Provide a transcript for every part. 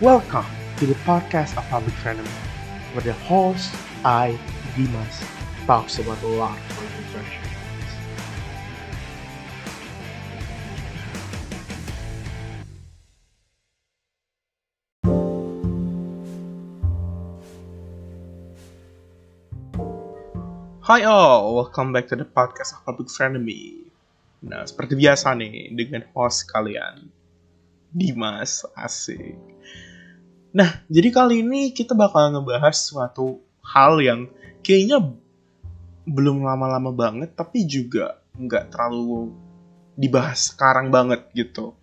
Welcome to the podcast of Public Frenemy, where the host, I, Dimas, talks about a lot of political pressure. Hi all, welcome back to the podcast of Public Frenemy. Nah, seperti biasa nih, dengan host kalian, Dimas, asik. Nah, jadi kali ini kita bakal ngebahas suatu hal yang kayaknya belum lama-lama banget, tapi juga nggak terlalu dibahas sekarang banget gitu.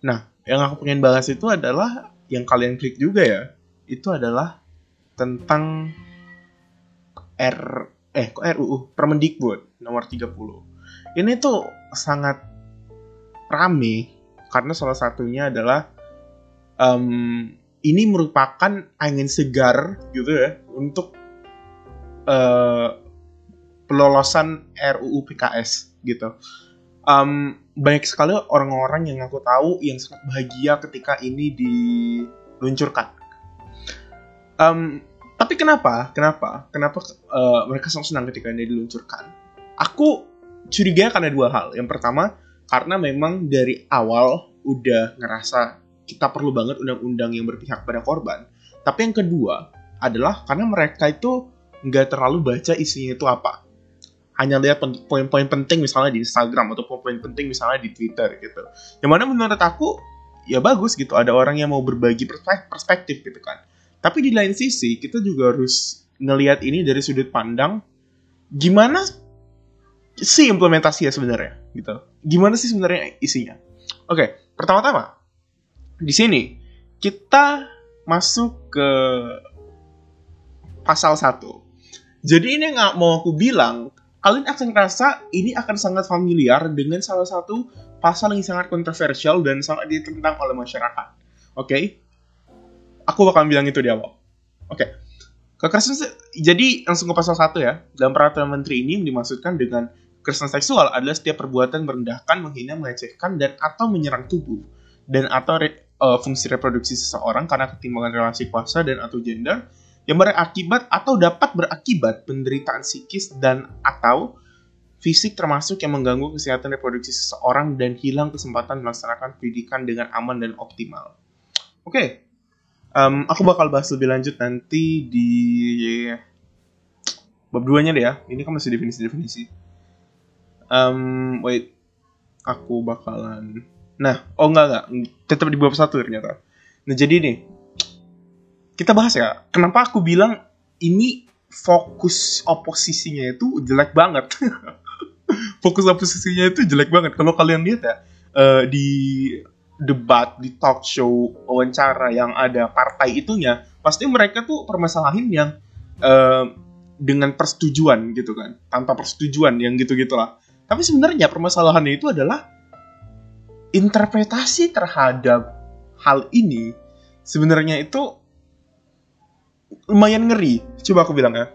Nah, yang aku pengen bahas itu adalah yang kalian klik juga ya, itu adalah tentang R eh kok RUU Permendikbud nomor 30. Ini tuh sangat rame karena salah satunya adalah um, ini merupakan angin segar gitu ya untuk uh, pelolosan RUU PKS gitu. Um, banyak sekali orang-orang yang aku tahu yang sangat bahagia ketika ini diluncurkan. Um, tapi kenapa? Kenapa? Kenapa uh, mereka sangat senang ketika ini diluncurkan? Aku curiga karena dua hal. Yang pertama, karena memang dari awal udah ngerasa kita perlu banget undang-undang yang berpihak pada korban. Tapi yang kedua adalah karena mereka itu nggak terlalu baca isinya itu apa. Hanya lihat poin-poin penting misalnya di Instagram atau poin penting misalnya di Twitter gitu. Yang mana menurut aku ya bagus gitu ada orang yang mau berbagi perspektif gitu kan tapi di lain sisi kita juga harus ngelihat ini dari sudut pandang gimana sih implementasinya sebenarnya gitu. Gimana sih sebenarnya isinya? Oke, pertama-tama di sini kita masuk ke pasal 1. Jadi ini nggak mau aku bilang, kalian akan merasa ini akan sangat familiar dengan salah satu pasal yang sangat kontroversial dan sangat ditentang oleh masyarakat. Oke, okay? aku bakal bilang itu di awal. Oke. Okay. Kekerasan jadi langsung ke pasal 1 ya. Dalam peraturan menteri ini yang dimaksudkan dengan kekerasan seksual adalah setiap perbuatan merendahkan, menghina, melecehkan dan atau menyerang tubuh dan atau uh, fungsi reproduksi seseorang karena ketimbangan relasi kuasa dan atau gender yang berakibat atau dapat berakibat penderitaan psikis dan atau fisik termasuk yang mengganggu kesehatan reproduksi seseorang dan hilang kesempatan melaksanakan pendidikan dengan aman dan optimal. Oke, okay. Um, aku bakal bahas lebih lanjut nanti di bab duanya deh ya. Ini kan masih definisi-definisi. Um, wait, aku bakalan. Nah, oh enggak enggak, tetap di bab satu ternyata. Nah jadi nih, kita bahas ya. Kenapa aku bilang ini fokus oposisinya itu jelek banget. fokus oposisinya itu jelek banget. Kalau kalian lihat ya, uh, di debat di talk show wawancara yang ada partai itunya pasti mereka tuh permasalahan yang uh, dengan persetujuan gitu kan tanpa persetujuan yang gitu gitulah tapi sebenarnya permasalahannya itu adalah interpretasi terhadap hal ini sebenarnya itu lumayan ngeri coba aku bilang ya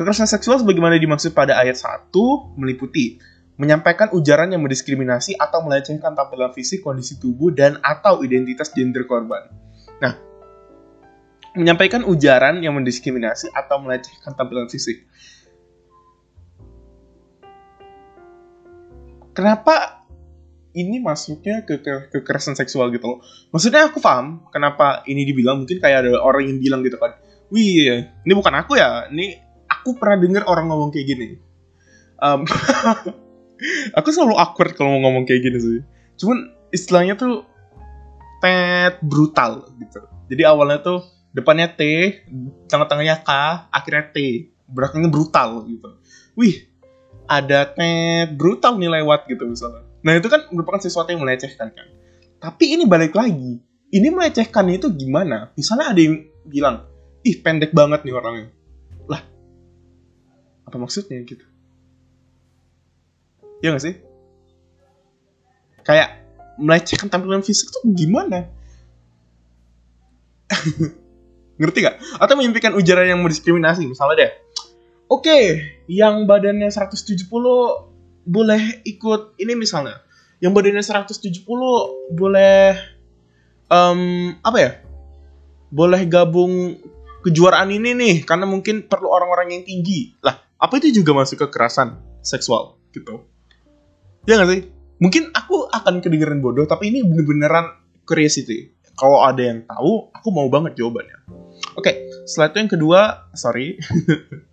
kekerasan seksual sebagaimana dimaksud pada ayat 1 meliputi menyampaikan ujaran yang mendiskriminasi atau melecehkan tampilan fisik, kondisi tubuh, dan atau identitas gender korban. Nah, menyampaikan ujaran yang mendiskriminasi atau melecehkan tampilan fisik. Kenapa ini masuknya ke, ke kekerasan seksual gitu loh? Maksudnya aku paham kenapa ini dibilang mungkin kayak ada orang yang bilang gitu kan, wih ini bukan aku ya, ini aku pernah dengar orang ngomong kayak gini. Um, aku selalu awkward kalau mau ngomong kayak gini sih cuman istilahnya tuh tet brutal gitu jadi awalnya tuh depannya T tengah-tengahnya K akhirnya T belakangnya brutal gitu wih ada tet brutal nih lewat gitu misalnya nah itu kan merupakan sesuatu yang melecehkan kan tapi ini balik lagi ini melecehkan itu gimana misalnya ada yang bilang ih pendek banget nih orangnya lah apa maksudnya gitu Ya gak sih? Kayak melecehkan tampilan fisik tuh gimana? Ngerti gak? Atau menyimpikan ujaran yang mendiskriminasi, misalnya deh. Oke, okay, yang badannya 170 boleh ikut ini misalnya. Yang badannya 170 boleh um, apa ya? boleh gabung kejuaraan ini nih karena mungkin perlu orang-orang yang tinggi. Lah apa itu juga masuk kekerasan seksual gitu? Ya nggak sih? Mungkin aku akan kedengeran bodoh tapi ini bener-beneran curiosity kalau ada yang tahu aku mau banget jawabannya. Oke setelah itu yang kedua sorry.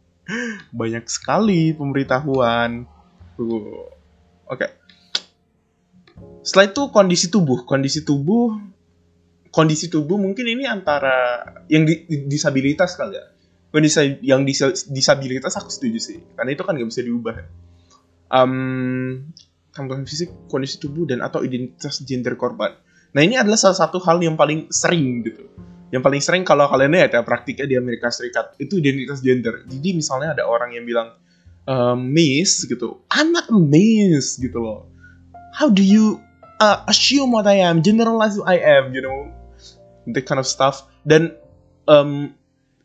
Banyak sekali pemberitahuan uh, oke setelah itu kondisi tubuh kondisi tubuh kondisi tubuh mungkin ini antara yang di, disabilitas kali ya kondisi yang disabilitas aku setuju sih karena itu kan nggak bisa diubah um, tampilan fisik, kondisi tubuh, dan atau identitas gender korban. Nah ini adalah salah satu hal yang paling sering gitu. Yang paling sering kalau kalian lihat ya praktiknya di Amerika Serikat itu identitas gender. Jadi misalnya ada orang yang bilang uh, Miss gitu, I'm not a Miss gitu loh. How do you uh, assume what I am, generalize who I am, you know, that kind of stuff. Dan um,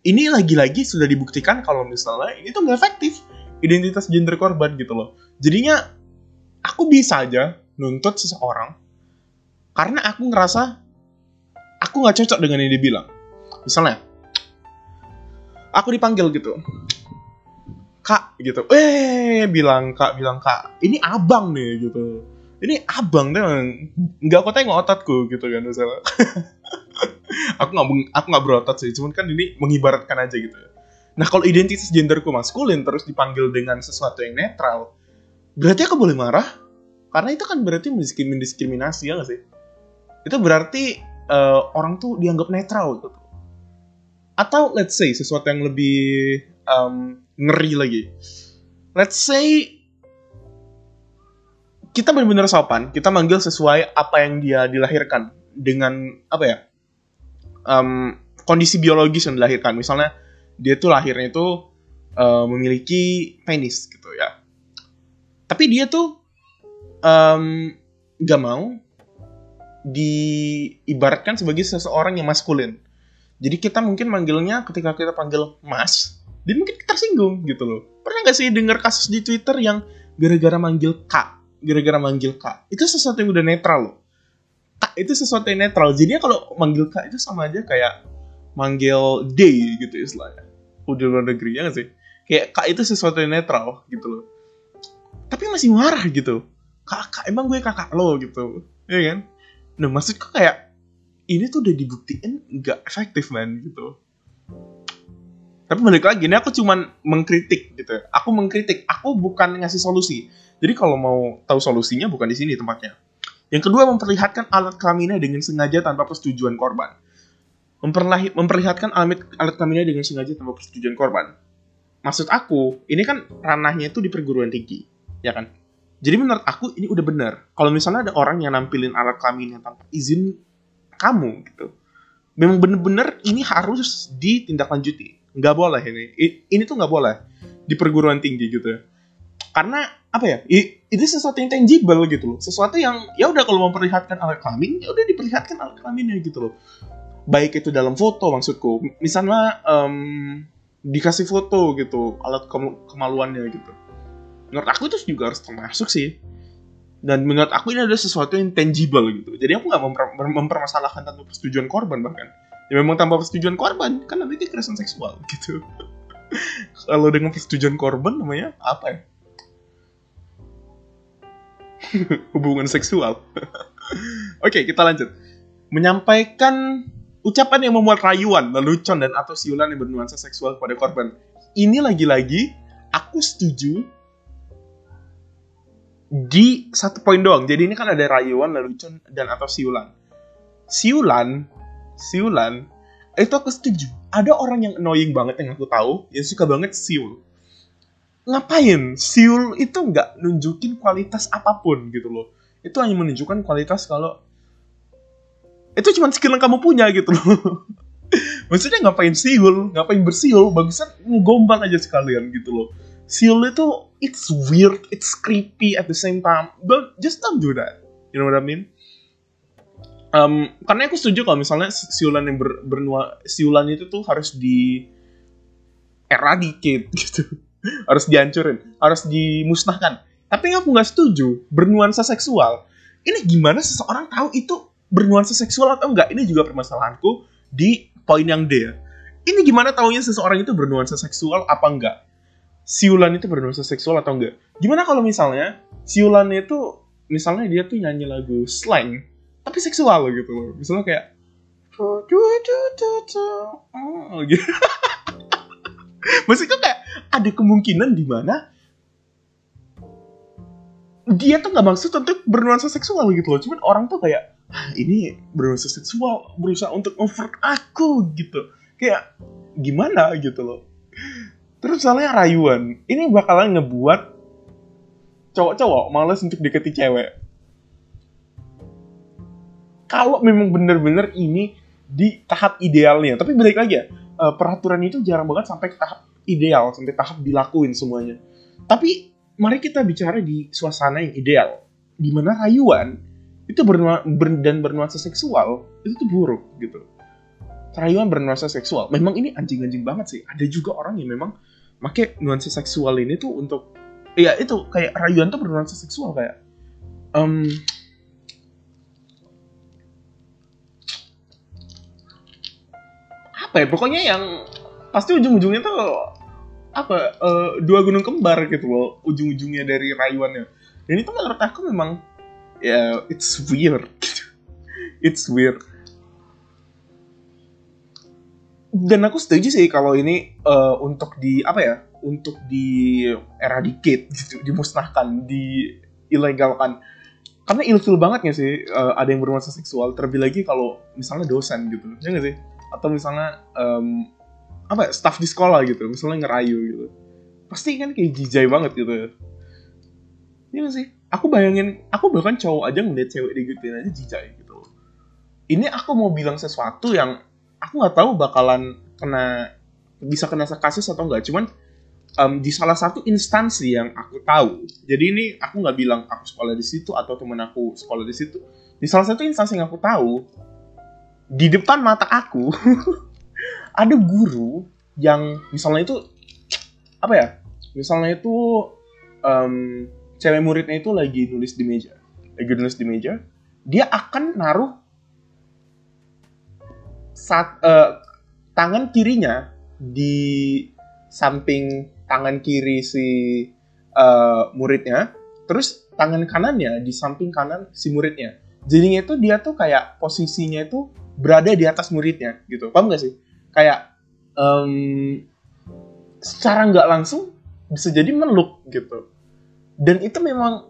ini lagi-lagi sudah dibuktikan kalau misalnya ini tuh nggak efektif identitas gender korban gitu loh. Jadinya aku bisa aja nuntut seseorang karena aku ngerasa aku nggak cocok dengan yang dia bilang. Misalnya, aku dipanggil gitu, kak gitu, eh bilang kak bilang kak, ini abang nih gitu, ini abang deh, nggak aku tengok otatku gitu kan misalnya. aku nggak aku nggak berotot sih, cuman kan ini mengibaratkan aja gitu. Nah kalau identitas genderku maskulin terus dipanggil dengan sesuatu yang netral, berarti aku boleh marah? Karena itu kan berarti mendiskriminasi ya gak sih? Itu berarti uh, orang tuh dianggap netral gitu. Atau let's say sesuatu yang lebih um, ngeri lagi. Let's say kita benar-benar sopan kita manggil sesuai apa yang dia dilahirkan dengan apa ya um, kondisi biologis yang dilahirkan. Misalnya dia tuh lahirnya itu uh, memiliki penis gitu ya. Tapi dia tuh um, gak mau diibaratkan sebagai seseorang yang maskulin. Jadi kita mungkin manggilnya ketika kita panggil mas, dia mungkin kita singgung gitu loh. Pernah gak sih dengar kasus di Twitter yang gara-gara manggil kak, gara-gara manggil kak, itu sesuatu yang udah netral loh. Kak itu sesuatu yang netral. Jadi kalau manggil kak itu sama aja kayak manggil day gitu istilahnya. Udah luar negeri ya gak sih? Kayak kak itu sesuatu yang netral gitu loh tapi masih marah gitu kakak emang gue kakak lo gitu ya kan nah maksudku kayak ini tuh udah dibuktiin nggak efektif man gitu tapi balik lagi ini aku cuman mengkritik gitu. Aku mengkritik aku bukan ngasih solusi. Jadi kalau mau tahu solusinya bukan di sini tempatnya. Yang kedua memperlihatkan alat kelaminnya dengan sengaja tanpa persetujuan korban. Memperlihatkan alat alat kelaminnya dengan sengaja tanpa persetujuan korban. Maksud aku ini kan ranahnya itu di perguruan tinggi ya kan? Jadi menurut aku ini udah benar. Kalau misalnya ada orang yang nampilin alat kelamin yang tanpa izin kamu gitu. Memang bener-bener ini harus ditindaklanjuti nggak boleh ini. Ini tuh nggak boleh di perguruan tinggi gitu karena apa ya itu sesuatu yang tangible gitu loh. Sesuatu yang ya udah kalau memperlihatkan alat kelamin ya udah diperlihatkan alat kelaminnya gitu loh. Baik itu dalam foto maksudku. Misalnya um, dikasih foto gitu alat kemaluannya gitu. Menurut aku itu juga harus termasuk sih. Dan menurut aku ini adalah sesuatu yang tangible gitu. Jadi aku nggak memper mempermasalahkan tanpa persetujuan korban bahkan ya memang tanpa persetujuan korban kan nanti kekerasan seksual gitu. Kalau dengan persetujuan korban namanya apa ya? Hubungan seksual. Oke kita lanjut. Menyampaikan ucapan yang membuat rayuan lelucon dan atau siulan yang bernuansa seksual kepada korban. Ini lagi-lagi aku setuju di satu poin doang. Jadi ini kan ada rayuan, lelucon, dan atau siulan. Siulan, siulan, itu aku setuju. Ada orang yang annoying banget yang aku tahu, yang suka banget siul. Ngapain? Siul itu nggak nunjukin kualitas apa pun gitu loh. Itu hanya menunjukkan kualitas kalau itu cuma skill yang kamu punya gitu loh. Maksudnya ngapain siul, ngapain bersiul, bagusan ngegombal aja sekalian gitu loh Seal itu it's weird, it's creepy at the same time. But just don't do that. You know what I mean? Um, karena aku setuju kalau misalnya siulan yang ber, bernua siulan itu tuh harus di eradicate gitu, harus dihancurin, harus dimusnahkan. Tapi aku nggak setuju bernuansa seksual. Ini gimana seseorang tahu itu bernuansa seksual atau enggak? Ini juga permasalahanku di poin yang D ya. Ini gimana taunya seseorang itu bernuansa seksual apa enggak? Siulan itu bernuansa seksual atau enggak? Gimana kalau misalnya siulan itu misalnya dia tuh nyanyi lagu slang tapi seksual gitu loh. Misalnya kayak oh, gitu. Kayak ada kemungkinan di mana dia tuh nggak maksud untuk bernuansa seksual gitu loh. Cuman orang tuh kayak ah, ini bernuansa seksual berusaha untuk over aku gitu. Kayak gimana gitu loh. Terus misalnya rayuan, ini bakalan ngebuat cowok-cowok males untuk deketin cewek. Kalau memang bener-bener ini di tahap idealnya, tapi balik lagi ya, uh, peraturan itu jarang banget sampai ke tahap ideal, sampai tahap dilakuin semuanya. Tapi mari kita bicara di suasana yang ideal, di mana rayuan itu bernua, ber, dan bernuansa seksual itu tuh buruk gitu. Rayuan bernuansa seksual, memang ini anjing-anjing banget sih. Ada juga orang yang memang make nuansa seksual ini tuh untuk ya itu kayak rayuan tuh bernuansa seksual kayak um, apa ya pokoknya yang pasti ujung-ujungnya tuh apa uh, dua gunung kembar gitu loh ujung-ujungnya dari rayuannya. Dan itu menurut aku memang ya it's weird. It's weird. Dan aku setuju sih kalau ini uh, untuk di apa ya untuk di eradicate gitu dimusnahkan di ilegalkan karena ilfil banget gak sih uh, ada yang bermasa seksual terlebih lagi kalau misalnya dosen gitu ya gak sih atau misalnya um, apa ya, staff di sekolah gitu misalnya ngerayu gitu. Pasti kan kayak jijai banget gitu. Ya Iya sih? Aku bayangin aku bahkan cowok aja ngeliat cewek digituin aja jijai gitu. Ini aku mau bilang sesuatu yang aku nggak tahu bakalan kena bisa kena kasus atau enggak cuman um, di salah satu instansi yang aku tahu jadi ini aku nggak bilang aku sekolah di situ atau temen aku sekolah di situ. Di salah satu instansi yang aku tahu di depan mata aku ada guru yang misalnya itu apa ya misalnya itu um, cewek muridnya itu lagi nulis di meja lagi nulis di meja dia akan naruh saat uh, tangan kirinya di samping tangan kiri si uh, muridnya terus tangan kanannya di samping kanan si muridnya. Jadinya itu dia tuh kayak posisinya itu berada di atas muridnya gitu. Paham gak sih? Kayak um, secara nggak langsung bisa jadi meluk gitu. Dan itu memang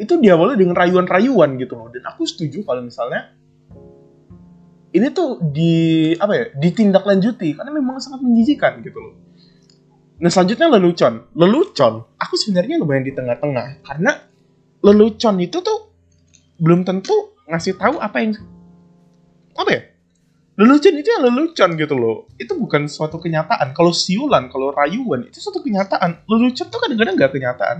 itu diawali dengan rayuan-rayuan gitu loh. Dan aku setuju kalau misalnya ini tuh di apa ya ditindaklanjuti karena memang sangat menjijikan gitu loh. Nah selanjutnya lelucon. Lelucon aku sebenarnya lumayan di tengah-tengah karena lelucon itu tuh belum tentu ngasih tahu apa yang apa ya? Lelucon itu ya lelucon gitu loh. Itu bukan suatu kenyataan. Kalau siulan kalau rayuan itu suatu kenyataan. Lelucon tuh kadang-kadang nggak kenyataan.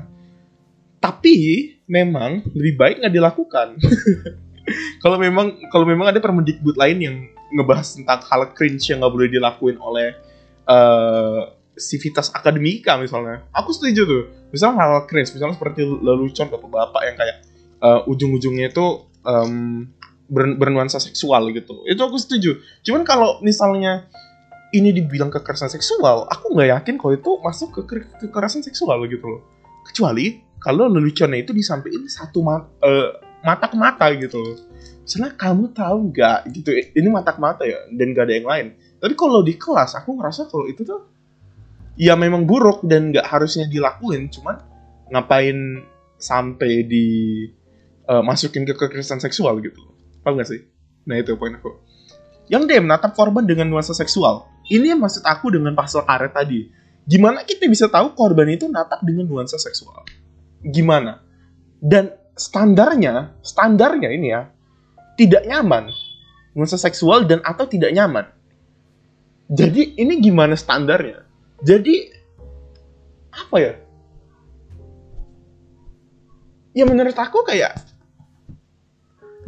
Tapi memang lebih baik nggak dilakukan. Kalau memang kalau memang ada permendikbud lain yang ngebahas tentang hal cringe yang nggak boleh dilakuin oleh uh, sivitas akademika misalnya. Aku setuju tuh. Misalnya hal cringe misalnya seperti lelucon bapak-bapak yang kayak uh, ujung-ujungnya itu um, ber, bernuansa seksual gitu. Itu aku setuju. Cuman kalau misalnya ini dibilang kekerasan seksual aku nggak yakin kalau itu masuk ke kekerasan seksual gitu loh. Kecuali kalau leluconnya itu disampaikan satu mat, uh, mata ke mata gitu loh. Misalnya kamu tahu nggak? Gitu. Ini mata ke mata ya dan gak ada yang lain. Tapi kalau di kelas aku ngerasa kalau itu tuh ya memang buruk dan nggak harusnya dilakuin. Cuman ngapain sampai di uh, masukin ke kekerasan seksual gitu Paham gak sih? Nah itu poin aku. Yang dia menatap korban dengan nuansa seksual. Ini yang maksud aku dengan pasal karet tadi. Gimana kita bisa tahu korban itu natap dengan nuansa seksual? Gimana? Dan standarnya, standarnya ini ya, tidak nyaman. Nuansa seksual dan atau tidak nyaman. Jadi ini gimana standarnya? Jadi apa ya? Ya menurut aku kayak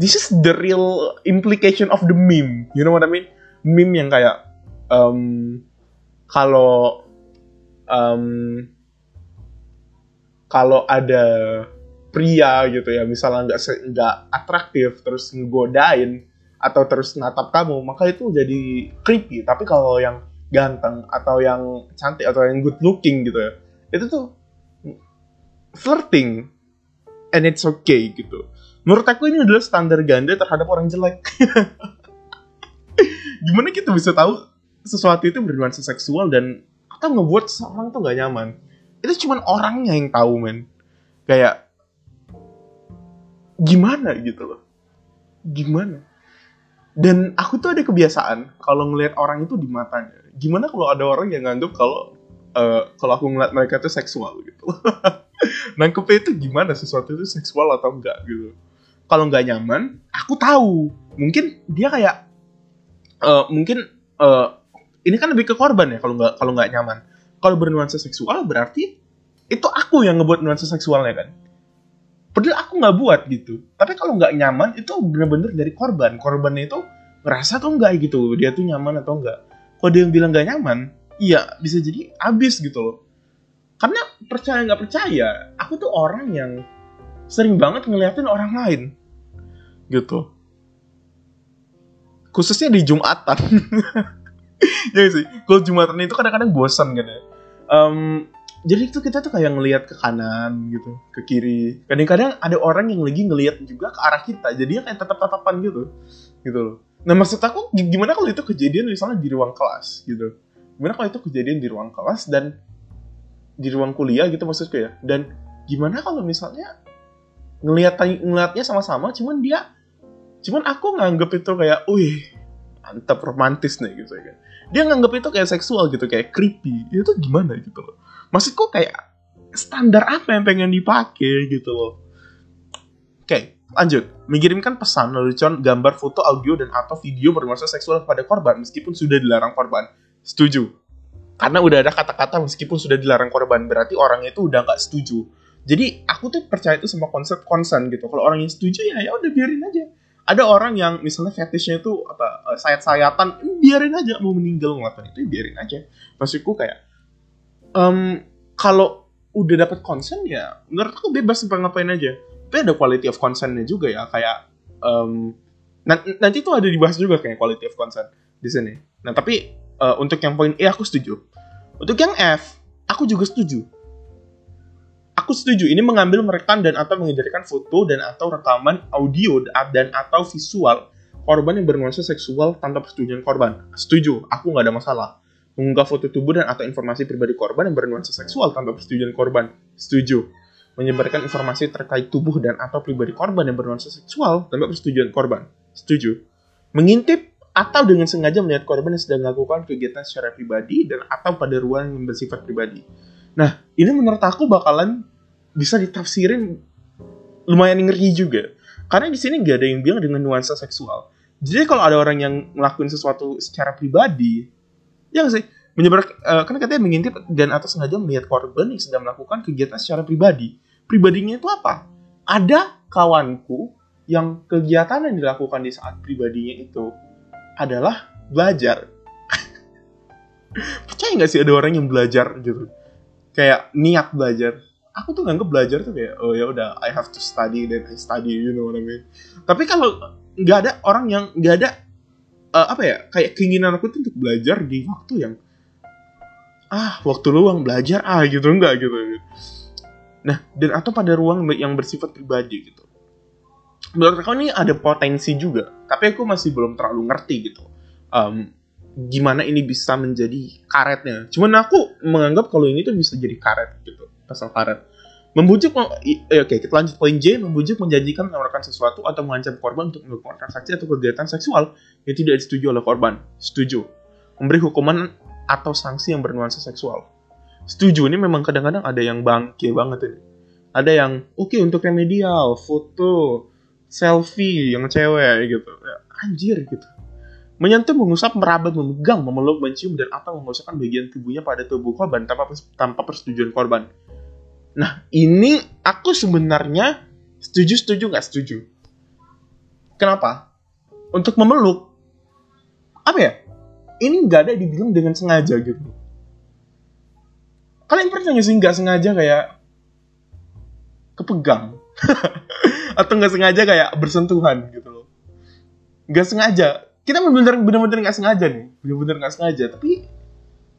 this is the real implication of the meme. You know what I mean? Meme yang kayak um, kalau um, kalau ada pria gitu ya, misalnya nggak nggak atraktif terus ngegodain atau terus natap kamu maka itu jadi creepy tapi kalau yang ganteng atau yang cantik atau yang good looking gitu ya itu tuh flirting and it's okay gitu menurut aku ini adalah standar ganda terhadap orang jelek. Gimana kita bisa tahu sesuatu itu bernuansa seksual dan atau ngebuat seseorang tuh gak nyaman? Itu cuma orangnya yang tahu men. Kayak gimana gitu loh? Gimana? Dan aku tuh ada kebiasaan kalau ngelihat orang itu di matanya. Gimana kalau ada orang yang nganggap kalau uh, kalau aku ngeliat mereka itu seksual gitu nangkepnya itu gimana? Sesuatu itu seksual atau enggak gitu kalau nggak nyaman aku tahu. Mungkin dia kayak uh, mungkin uh, ini kan lebih ke korban ya kalau nggak kalau nggak nyaman. Kalau bernuansa seksual berarti itu aku yang ngebuat nuansa seksualnya kan? Padahal aku nggak buat gitu. Tapi kalau nggak nyaman itu bener-bener dari korban. Korbannya itu ngerasa atau enggak gitu dia tuh nyaman atau enggak kalau dia yang bilang nggak nyaman iya bisa jadi abis gitu loh. Karena percaya nggak percaya aku tuh orang yang sering banget ngeliatin orang lain gitu. Khususnya di jumatan. Ya sih kalau jumatan itu kadang-kadang bosan kan ya. Um, jadi itu kita tuh kayak ngelihat ke kanan gitu ke kiri. Kadang-kadang ada orang yang lagi ngelihat juga ke arah kita jadi kayak tetap tatapan gitu gitu loh. Nah maksud aku gimana kalau itu kejadian misalnya di ruang kelas gitu? Gimana kalau itu kejadian di ruang kelas dan di ruang kuliah gitu maksudku ya? Dan gimana kalau misalnya ngelihat ngelihatnya sama-sama cuman dia cuman aku nganggep itu kayak wih mantap romantis nih gitu kan. Dia nganggep itu kayak seksual gitu kayak creepy. Itu gimana gitu loh? Maksudku kayak standar apa yang pengen dipakai gitu loh? Oke lanjut. Mengirimkan pesan lelucon gambar foto audio dan atau video bernuansa seksual kepada korban meskipun sudah dilarang korban. Setuju? Karena udah ada kata-kata meskipun sudah dilarang korban berarti orangnya itu udah nggak setuju. Jadi aku tuh percaya itu sama konsep konsen gitu. Kalau orang yang setuju ya ya udah biarin aja ada orang yang misalnya fetishnya itu apa eh, sayat-sayatan biarin aja mau meninggal ngelakuin itu biarin aja. Maksudku kayak um, kalau udah dapat konsen ya menurut aku bebas ngapain aja. Tapi ada quality of consentnya juga ya kayak um, nanti tuh ada dibahas juga kayak quality of consent di sini. Nah tapi uh, untuk yang poin E aku setuju. Untuk yang F aku juga setuju aku setuju ini mengambil merekam dan atau mengedarkan foto dan atau rekaman audio dan atau visual korban yang bernuansa seksual tanpa persetujuan korban setuju aku nggak ada masalah mengunggah foto tubuh dan atau informasi pribadi korban yang bernuansa seksual tanpa persetujuan korban. Setuju. Menyebarkan informasi terkait tubuh dan atau pribadi korban yang bernuansa seksual tanpa persetujuan korban. Setuju. Mengintip atau dengan sengaja melihat korban yang sedang melakukan kegiatan secara pribadi dan atau pada ruang yang bersifat pribadi. Nah, ini menurut aku bakalan bisa ditafsirin lumayan ngeri juga. Karena di sini nggak ada yang bilang dengan nuansa seksual. Jadi kalau ada orang yang ngelakuin sesuatu secara pribadi, Ya sih? Menyebar, uh, kan katanya mengintip dan atau sengaja melihat korban yang sedang melakukan kegiatan secara pribadi. Pribadinya itu apa? Ada kawanku yang kegiatan yang dilakukan di saat pribadinya itu adalah belajar. Percaya nggak sih ada orang yang belajar gitu? Kayak niat belajar. Aku tuh nganggep belajar tuh kayak, oh ya udah, I have to study dan I study, you know what I mean. Tapi kalau nggak ada orang yang nggak ada uh, apa ya kayak keinginan aku tuh untuk belajar di waktu yang ah waktu luang belajar ah gitu enggak gitu. Nah dan atau pada ruang yang bersifat pribadi gitu. Menurut aku ini ada potensi juga tapi aku masih belum terlalu ngerti gitu. Um, gimana ini bisa menjadi karetnya. Cuman aku menganggap kalau ini tuh bisa jadi karet gitu pasal karet Membujuk, eh, oke kita lanjut poin J, membujuk menjanjikan menawarkan sesuatu atau mengancam korban untuk melakukan transaksi atau kegiatan seksual yang tidak disetujui oleh korban. Setuju. Memberi hukuman atau sanksi yang bernuansa seksual. Setuju, ini memang kadang-kadang ada yang bangke banget ini. Ada yang, oke okay, untuk remedial, foto, selfie yang cewek gitu. Ya, anjir gitu. Menyentuh, mengusap, meraba, memegang, memeluk, mencium, dan atau mengusapkan bagian tubuhnya pada tubuh korban tanpa, tanpa persetujuan korban Nah, ini aku sebenarnya setuju-setuju nggak setuju. Kenapa? Untuk memeluk, apa ya? Ini nggak ada dibilang dengan sengaja gitu. Kalian pernah nggak sih nggak sengaja kayak kepegang? Atau nggak sengaja kayak bersentuhan gitu loh. nggak sengaja kita bener-bener bener-bener nggak sengaja nih bener-bener nggak sengaja tapi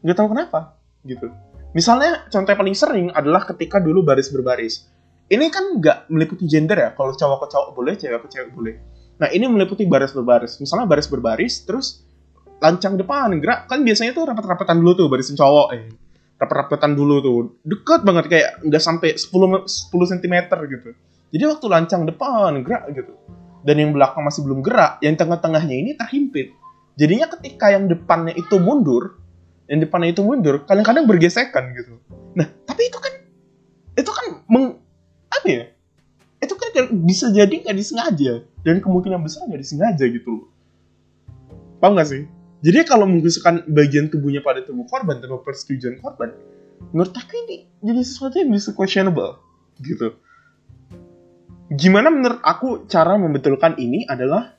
nggak tahu kenapa gitu misalnya contoh yang paling sering adalah ketika dulu baris berbaris. Ini kan nggak meliputi gender ya kalau cowok ke cowok boleh cewek ke cewek boleh. Nah ini meliputi baris berbaris. Misalnya baris berbaris terus lancang depan gerak. Kan biasanya tuh rapat-rapatan dulu tuh barisan cowok eh. Rapat-rapatan dulu tuh. Deket banget kayak nggak sampai 10 10 cm gitu. Jadi waktu lancang depan gerak gitu. Dan yang belakang masih belum gerak yang tengah-tengahnya ini terhimpit. Jadinya ketika yang depannya itu mundur yang depannya itu mundur kadang-kadang bergesekan gitu. Nah tapi itu kan itu kan meng, apa ya? Itu kan bisa jadi nggak disengaja. Dan kemungkinan besar nggak disengaja gitu loh. Paham nggak sih? Jadi kalau menggunakan bagian tubuhnya pada tubuh korban tanpa persetujuan korban menurut aku ini jadi sesuatu yang bisa questionable gitu. Gimana menurut aku cara membetulkan ini adalah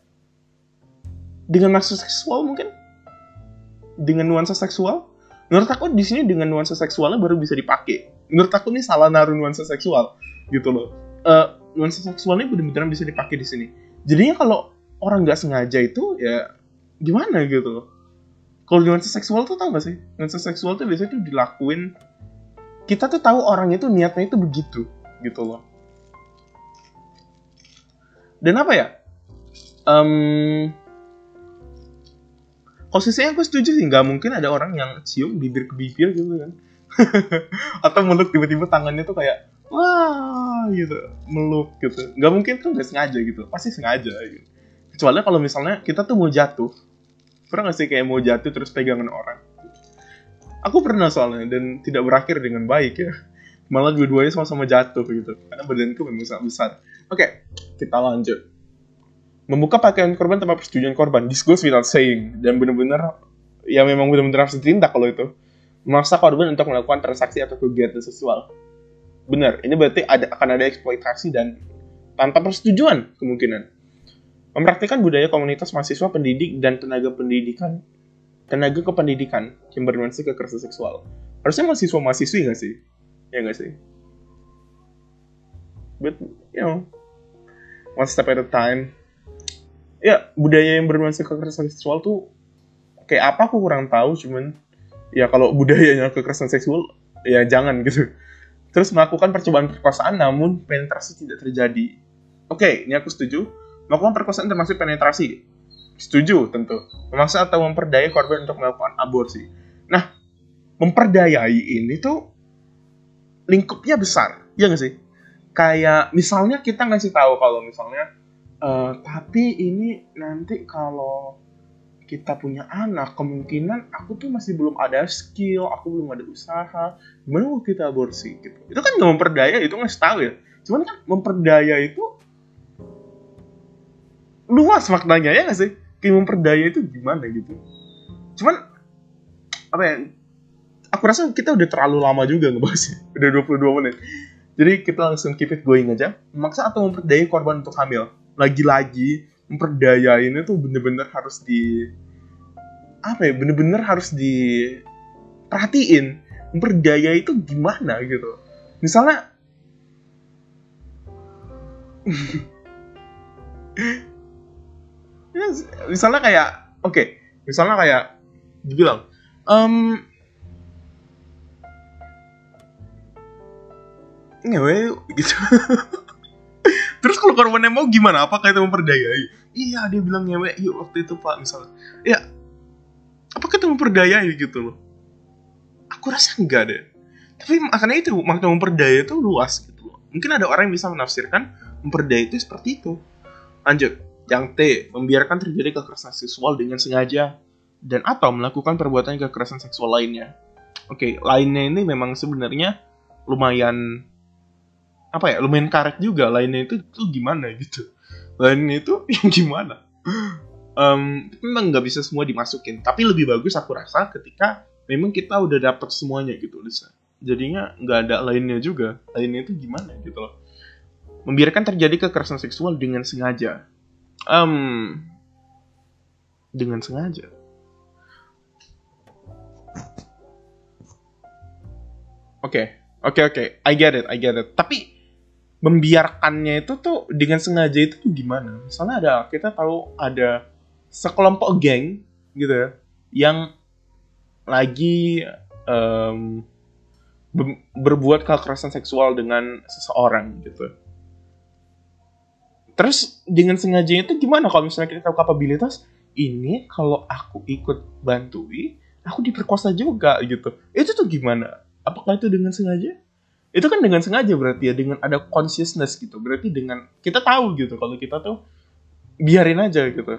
dengan maksud seksual mungkin dengan nuansa seksual? Menurut aku di sini dengan nuansa seksualnya baru bisa dipakai. Menurut aku ini salah naruh nuansa seksual gitu loh. Uh, nuansa seksualnya benar-benar bisa dipakai di sini. Jadinya kalau orang nggak sengaja itu ya gimana gitu kalau nuansa seksual tuh tau gak sih? Nuansa seksual tuh biasanya tuh dilakuin kita tuh tahu orang itu niatnya itu begitu gitu loh. Dan apa ya? Um, posisinya aku setuju sih nggak mungkin ada orang yang cium bibir ke bibir gitu kan. Atau meluk tiba-tiba tangannya tuh kayak wah gitu. Meluk gitu. Nggak mungkin tuh nggak sengaja gitu. Pasti sengaja gitu. kecuali kalau misalnya kita tuh mau jatuh. Pernah nggak sih kayak mau jatuh terus pegangan orang? Aku pernah soalnya dan tidak berakhir dengan baik ya. Malah dua-duanya sama-sama jatuh gitu. Karena badanku memang sangat besar. Oke kita lanjut. Membuka pakaian korban tanpa persetujuan korban. This goes without saying. Dan benar-benar, ya memang benar-benar harus ditindak kalau itu. Memaksa korban untuk melakukan transaksi atau kegiatan seksual. Benar, ini berarti ada, akan ada eksploitasi dan tanpa persetujuan kemungkinan. Mempraktikkan budaya komunitas mahasiswa pendidik dan tenaga pendidikan tenaga kependidikan yang bernuansa kekerasan seksual. Harusnya mahasiswa mahasiswi nggak sih? Ya nggak sih? But, you know, one step at a time ya budaya yang bernuansa kekerasan seksual tuh kayak apa aku kurang tahu cuman ya kalau budayanya kekerasan seksual ya jangan gitu. Terus melakukan percobaan perkosaan namun penetrasi tidak terjadi. Oke okay, ini aku setuju. Melakukan perkosaan termasuk penetrasi. Setuju tentu. Memaksa atau memperdaya korban untuk melakukan aborsi. Nah memperdayai ini tuh lingkupnya besar ya nggak sih? Kayak misalnya kita ngasih tahu kalau misalnya uh, tapi ini nanti kalau kita punya anak kemungkinan aku tuh masih belum ada skill aku belum ada usaha gimana mau kita aborsi gitu. Itu kan nggak memperdaya itu ngasih tahu ya. Cuman kan memperdaya itu luas maknanya ya nggak sih? Kayak memperdaya itu gimana gitu. Cuman apa ya aku rasa kita udah terlalu lama juga ngebahasnya. Udah 22 menit. Jadi kita langsung keep it going aja. Memaksa atau memperdaya korban untuk hamil. Lagi-lagi memperdaya ini tuh bener-bener harus di apa ya bener-bener harus diperhatiin. Memperdaya itu gimana gitu? Misalnya misalnya kayak oke okay, misalnya kayak dibilang um, ngewe gitu terus kalau korbannya mau gimana? Apakah itu memperdayai? Iya dia bilang ngewe yuk waktu itu pak misalnya. Ya apakah itu memperdayai gitu loh? Aku rasa enggak deh. Tapi makanya itu makna memperdaya itu luas gitu loh. Mungkin ada orang yang bisa menafsirkan memperdaya itu seperti itu. Lanjut. Yang T membiarkan terjadi kekerasan seksual dengan sengaja dan atau melakukan perbuatan kekerasan seksual lainnya. Oke okay, lainnya ini memang sebenarnya lumayan apa ya lumayan karet juga lainnya itu tuh gimana gitu. Lainnya itu yang gimana? Um, memang nggak bisa semua dimasukin. Tapi lebih bagus aku rasa ketika memang kita udah dapet semuanya gitu Lisa. Jadinya nggak ada lainnya juga. Lainnya itu gimana gitu loh. Membiarkan terjadi kekerasan seksual dengan sengaja. Um, dengan sengaja. Oke okay. oke okay, oke. Okay. I get it I get it. Tapi membiarkannya itu tuh dengan sengaja itu tuh gimana? Misalnya ada kita tahu ada sekelompok geng gitu ya yang lagi um, berbuat kekerasan seksual dengan seseorang gitu. Terus dengan sengaja itu gimana kalau misalnya kita tahu kapabilitas ini kalau aku ikut bantui, aku diperkosa juga gitu. Itu tuh gimana? Apakah itu dengan sengaja? Itu kan dengan sengaja berarti ya dengan ada consciousness gitu. Berarti dengan kita tahu gitu kalau kita tuh biarin aja gitu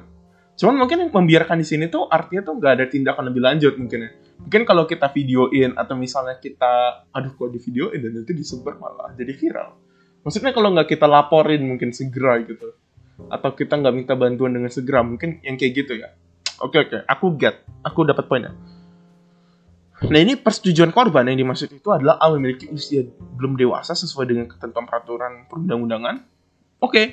Cuman mungkin membiarkan di sini tuh artinya tuh nggak ada tindakan lebih lanjut mungkin ya. Mungkin kalau kita videoin atau misalnya kita, aduh kok di videoin dan nanti disebar malah jadi viral. Maksudnya kalau nggak kita laporin mungkin segera gitu. Atau kita nggak minta bantuan dengan segera, mungkin yang kayak gitu ya. Oke oke, aku get, aku dapat poinnya. Nah ini persetujuan korban yang dimaksud itu adalah A memiliki usia belum dewasa sesuai dengan ketentuan peraturan perundang-undangan. Oke, okay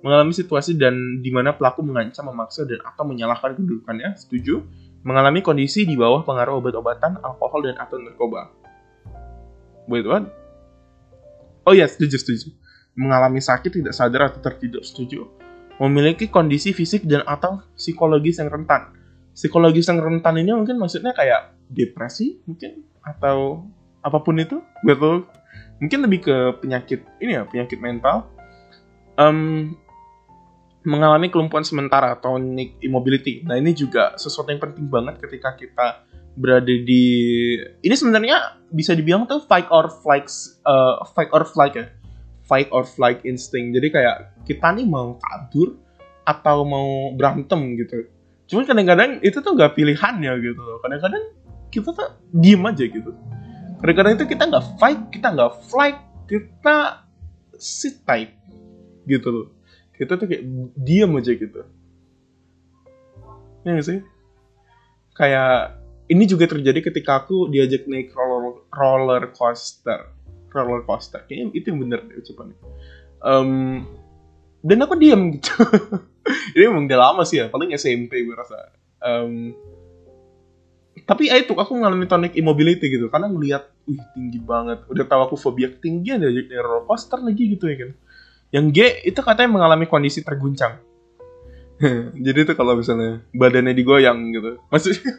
mengalami situasi dan di mana pelaku mengancam, memaksa dan atau menyalahkan kedudukannya, setuju. Mengalami kondisi di bawah pengaruh obat-obatan, alkohol dan atau narkoba. Wait, what? Oh ya, setuju, setuju. Mengalami sakit, tidak sadar atau tertidur, setuju. Memiliki kondisi fisik dan atau psikologis yang rentan. Psikologis yang rentan ini mungkin maksudnya kayak depresi, mungkin atau apa pun itu, betul. Mungkin lebih ke penyakit ini ya, penyakit mental. Um, mengalami kelumpuhan sementara atau immobility. Nah ini juga sesuatu yang penting banget ketika kita berada di ini sebenarnya bisa dibilang tuh fight or flight uh, fight or flight ya fight or flight instinct jadi kayak kita nih mau kabur atau mau berantem gitu cuman kadang-kadang itu tuh nggak pilihan ya gitu kadang-kadang kita tuh diem aja gitu. Kadang-kadang itu kita nggak fight kita nggak flight kita sit tight gitu loh. Kita tuh kayak diam aja gitu. Ya gak sih? Kayak ini juga terjadi ketika aku diajak naik roller, roller coaster. Roller coaster. Kayaknya itu yang bener ucapannya. Um, dan aku diam gitu ini emang udah lama sih ya paling SMP gue rasa um, tapi ya itu aku mengalami tonic immobility gitu karena ngelihat wih tinggi banget udah tahu aku fobia ketinggian dari roller coaster lagi gitu ya kan yang G itu katanya mengalami kondisi terguncang. Jadi itu kalau misalnya badannya digoyang gitu. Maksudnya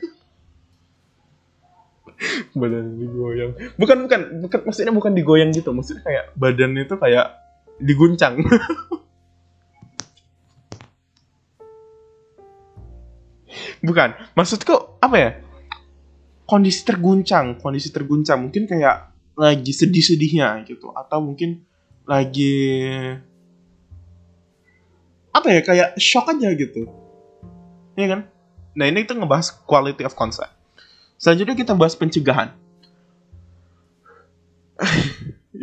badannya digoyang. Bukan bukan bukan maksudnya bukan digoyang gitu. Maksudnya kayak badannya itu kayak diguncang. Bukan. Maksudku apa ya? Kondisi terguncang, kondisi terguncang. Mungkin kayak lagi sedih-sedihnya gitu atau mungkin lagi apa ya kayak shock aja gitu ya kan nah ini kita ngebahas quality of concept selanjutnya kita bahas pencegahan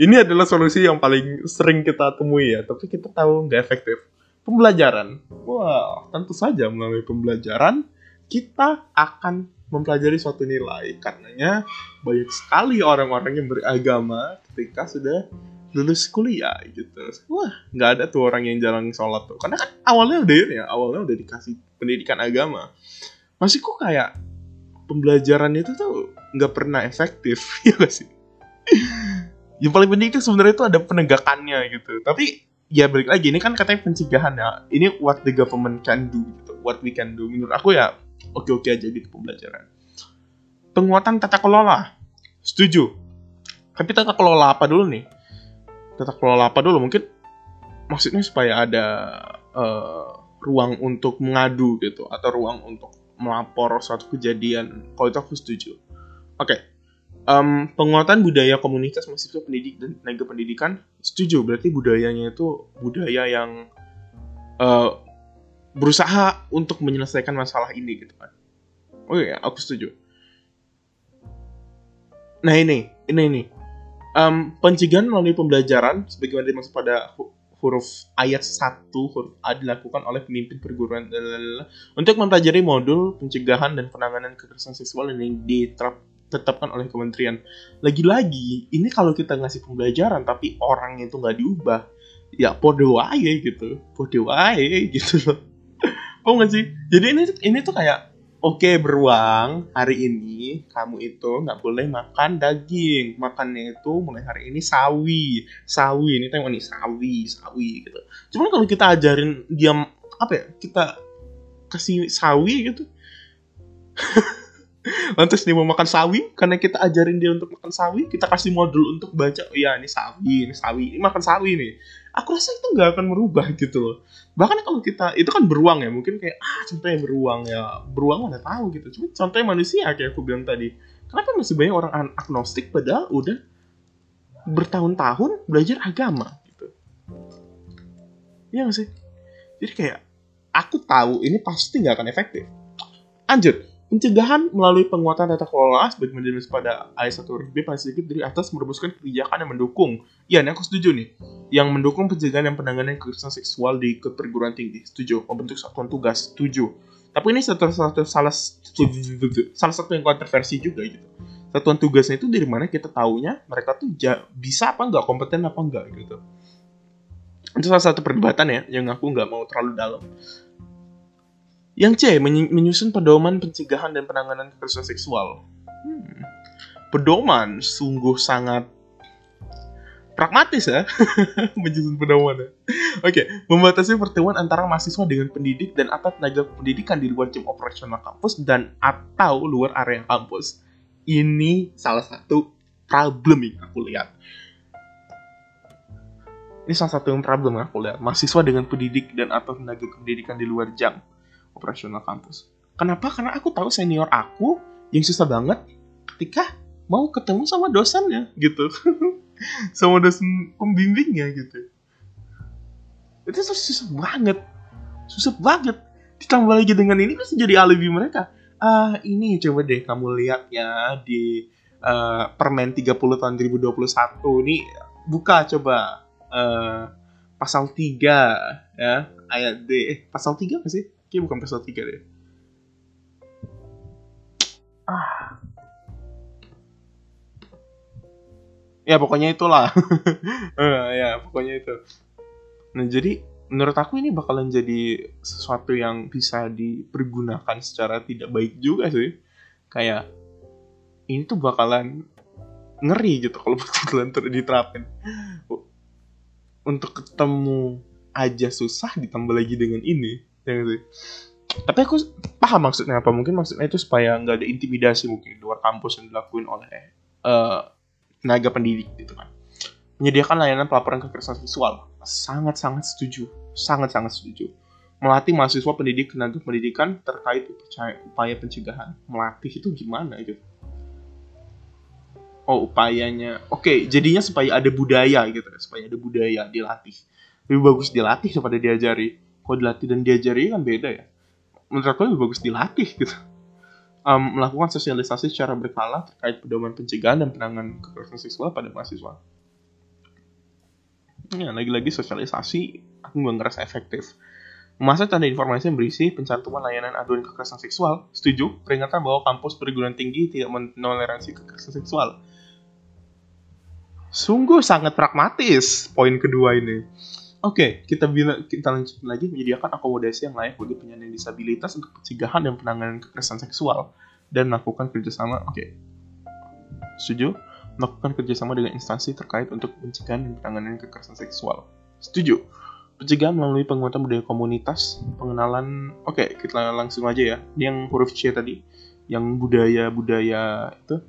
ini adalah solusi yang paling sering kita temui ya tapi kita tahu nggak efektif pembelajaran wah tentu saja melalui pembelajaran kita akan mempelajari suatu nilai karenanya banyak sekali orang-orang yang beragama ketika sudah lulus kuliah gitu. Wah nggak ada tuh orang yang jarang sholat tuh. Karena kan awalnya udah ya awalnya udah dikasih pendidikan agama. Masih kok kayak pembelajaran itu tuh nggak pernah efektif ya gak sih? Yang paling penting itu sebenarnya itu ada penegakannya gitu. Tapi ya balik lagi ini kan katanya pencegahan ya. Ini what the government can do gitu. What we can do. Menurut aku ya oke oke aja gitu pembelajaran. Penguatan tata kelola. Setuju. Tapi tata kelola apa dulu nih? Tata kelola apa dulu? Mungkin maksudnya supaya ada uh, ruang untuk mengadu gitu atau ruang untuk melapor suatu kejadian. Kalau itu aku setuju. Oke. Okay. um, penguatan budaya komunitas mahasiswa pendidik dan tenaga pendidikan. Setuju. Berarti budayanya itu budaya yang uh, berusaha untuk menyelesaikan masalah ini gitu kan oke okay, aku setuju nah ini ini ini um, pencegahan melalui pembelajaran sebagaimana dimaksud pada huruf ayat 1 huruf A dilakukan oleh pemimpin perguruan untuk mempelajari modul pencegahan dan penanganan kekerasan seksual yang ditetapkan oleh kementerian. Lagi-lagi, ini kalau kita ngasih pembelajaran tapi orang itu nggak diubah, ya podo wae gitu, podo wae gitu loh. Oh nggak sih? Jadi ini ini tuh kayak Oke beruang, hari ini kamu itu nggak boleh makan daging. Makannya itu mulai hari ini sawi. Sawi, ini tengok nih, sawi, sawi gitu. Cuman kalau kita ajarin dia, apa ya, kita kasih sawi gitu lantas dia mau makan sawi karena kita ajarin dia untuk makan sawi kita kasih modul untuk baca oh ya ini sawi ini sawi ini makan sawi nih aku rasa itu nggak akan merubah gitu loh. Bahkan kalau kita itu kan beruang ya mungkin kayak ah contohnya beruang ya beruang mana tahu gitu. Cuma contohnya manusia kayak aku bilang tadi. Kenapa masih banyak orang agnostik padahal udah bertahun-tahun belajar agama gitu? Iya gak sih? Jadi kayak aku tahu ini pasti nggak akan efektif. Lanjut Pencegahan melalui penguatan tata kelola sebagai manajemen pada ayat 1 B paling sedikit dari atas merumuskan kebijakan yang mendukung. Iya, ini aku setuju nih. Yang mendukung pencegahan dan penanganan kekerasan seksual di perguruan tinggi. Setuju. Membentuk satuan tugas. Setuju. Tapi ini satu, satu salah salah satu yang kontroversi juga gitu. Satuan tugasnya itu dari mana kita taunya mereka tuh bisa apa enggak, kompeten apa enggak gitu. Itu salah satu perdebatan ya yang aku nggak mau terlalu dalam. Yang C, menyusun pedoman pencegahan dan penanganan kekerasan seksual. Hmm. Pedoman sungguh sangat pragmatis ya menyusun pedoman ya. Oke, okay. membatasi pertemuan antara mahasiswa dengan pendidik dan atau tenaga pendidikan di luar jam operasional kampus dan atau luar area kampus. Ini salah satu problem yang aku lihat. Ini salah satu yang problem yang aku lihat. Mahasiswa dengan pendidik dan atau tenaga pendidikan di luar jam operasional kampus. Kenapa? Karena aku tahu senior aku yang susah banget ketika mau ketemu sama dosennya gitu. sama dosen pembimbingnya gitu. Itu susah banget. Susah banget. Ditambah lagi dengan ini pasti jadi alibi mereka. Ah, ini coba deh kamu lihat ya di uh, Permen 30 tahun 2021 ini buka coba uh, pasal 3 ya ayat D eh, pasal 3 apa sih? Kayaknya bukan pasal 3 deh. Ah. Ya pokoknya itulah. uh, ya pokoknya itu. Nah jadi menurut aku ini bakalan jadi sesuatu yang bisa dipergunakan secara tidak baik juga sih. Kayak ini tuh bakalan ngeri gitu kalau betulan diterapin. Untuk ketemu aja susah ditambah lagi dengan ini ya sih tapi aku paham maksudnya apa. Mungkin maksudnya itu supaya nggak ada intimidasi mungkin di luar kampus yang dilakuin oleh uh, tenaga pendidik gitu kan. Menyediakan layanan pelaporan kekerasan seksual. Sangat sangat setuju. Sangat sangat setuju. Melatih mahasiswa pendidik tenaga pendidikan terkait upaya pencegahan. Melatih itu gimana gitu oh upayanya. Oke okay, jadinya supaya ada budaya gitu. Supaya ada budaya dilatih. Lebih bagus dilatih daripada diajari kalau dilatih dan diajari kan beda ya menurut aku lebih bagus dilatih gitu um, melakukan sosialisasi secara berkala terkait pedoman pencegahan dan penanganan kekerasan seksual pada mahasiswa ya lagi-lagi sosialisasi aku nggak ngerasa efektif Masa tanda informasi yang berisi pencantuman layanan aduan kekerasan seksual. Setuju? Peringatan bahwa kampus perguruan tinggi tidak menoleransi kekerasan seksual. Sungguh sangat pragmatis poin kedua ini. Oke, okay, kita bila kita lanjut lagi menyediakan akomodasi yang layak bagi penyandang disabilitas untuk pencegahan dan penanganan kekerasan seksual dan melakukan kerjasama. Oke, okay. setuju? Melakukan kerjasama dengan instansi terkait untuk pencegahan dan penanganan kekerasan seksual. Setuju? Pencegahan melalui penguatan budaya komunitas, pengenalan. Oke, okay, kita langsung aja ya. Ini yang huruf C tadi, yang budaya-budaya itu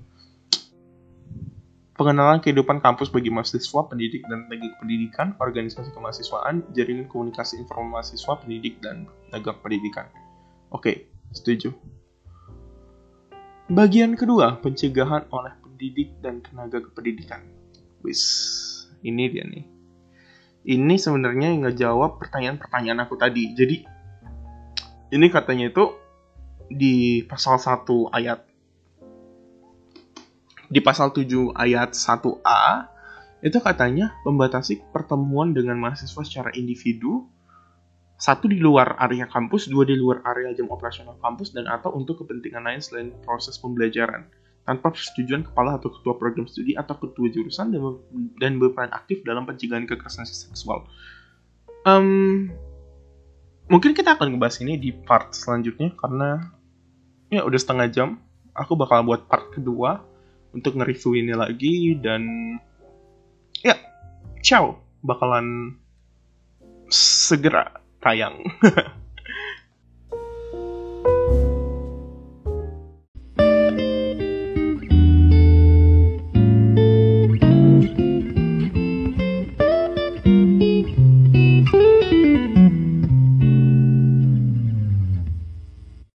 pengenalan kehidupan kampus bagi mahasiswa, pendidik, dan tenaga pendidikan, organisasi kemahasiswaan, jaringan komunikasi informasi mahasiswa, pendidik, dan tenaga pendidikan. Oke, setuju. Bagian kedua, pencegahan oleh pendidik dan tenaga kependidikan. Wis, ini dia nih. Ini sebenarnya yang ngejawab pertanyaan-pertanyaan aku tadi. Jadi, ini katanya itu di pasal 1 ayat di pasal 7 ayat 1A itu katanya membatasi pertemuan dengan mahasiswa secara individu satu di luar area kampus, dua di luar area jam operasional kampus, dan atau untuk kepentingan lain selain proses pembelajaran tanpa persetujuan kepala atau ketua program studi atau ketua jurusan dan, dan berperan aktif dalam pencegahan kekerasan seksual. Um, mungkin kita akan ngebahas ini di part selanjutnya karena ya udah setengah jam. Aku bakal buat part kedua untuk nge-review ini lagi dan ya ciao. Bakalan segera tayang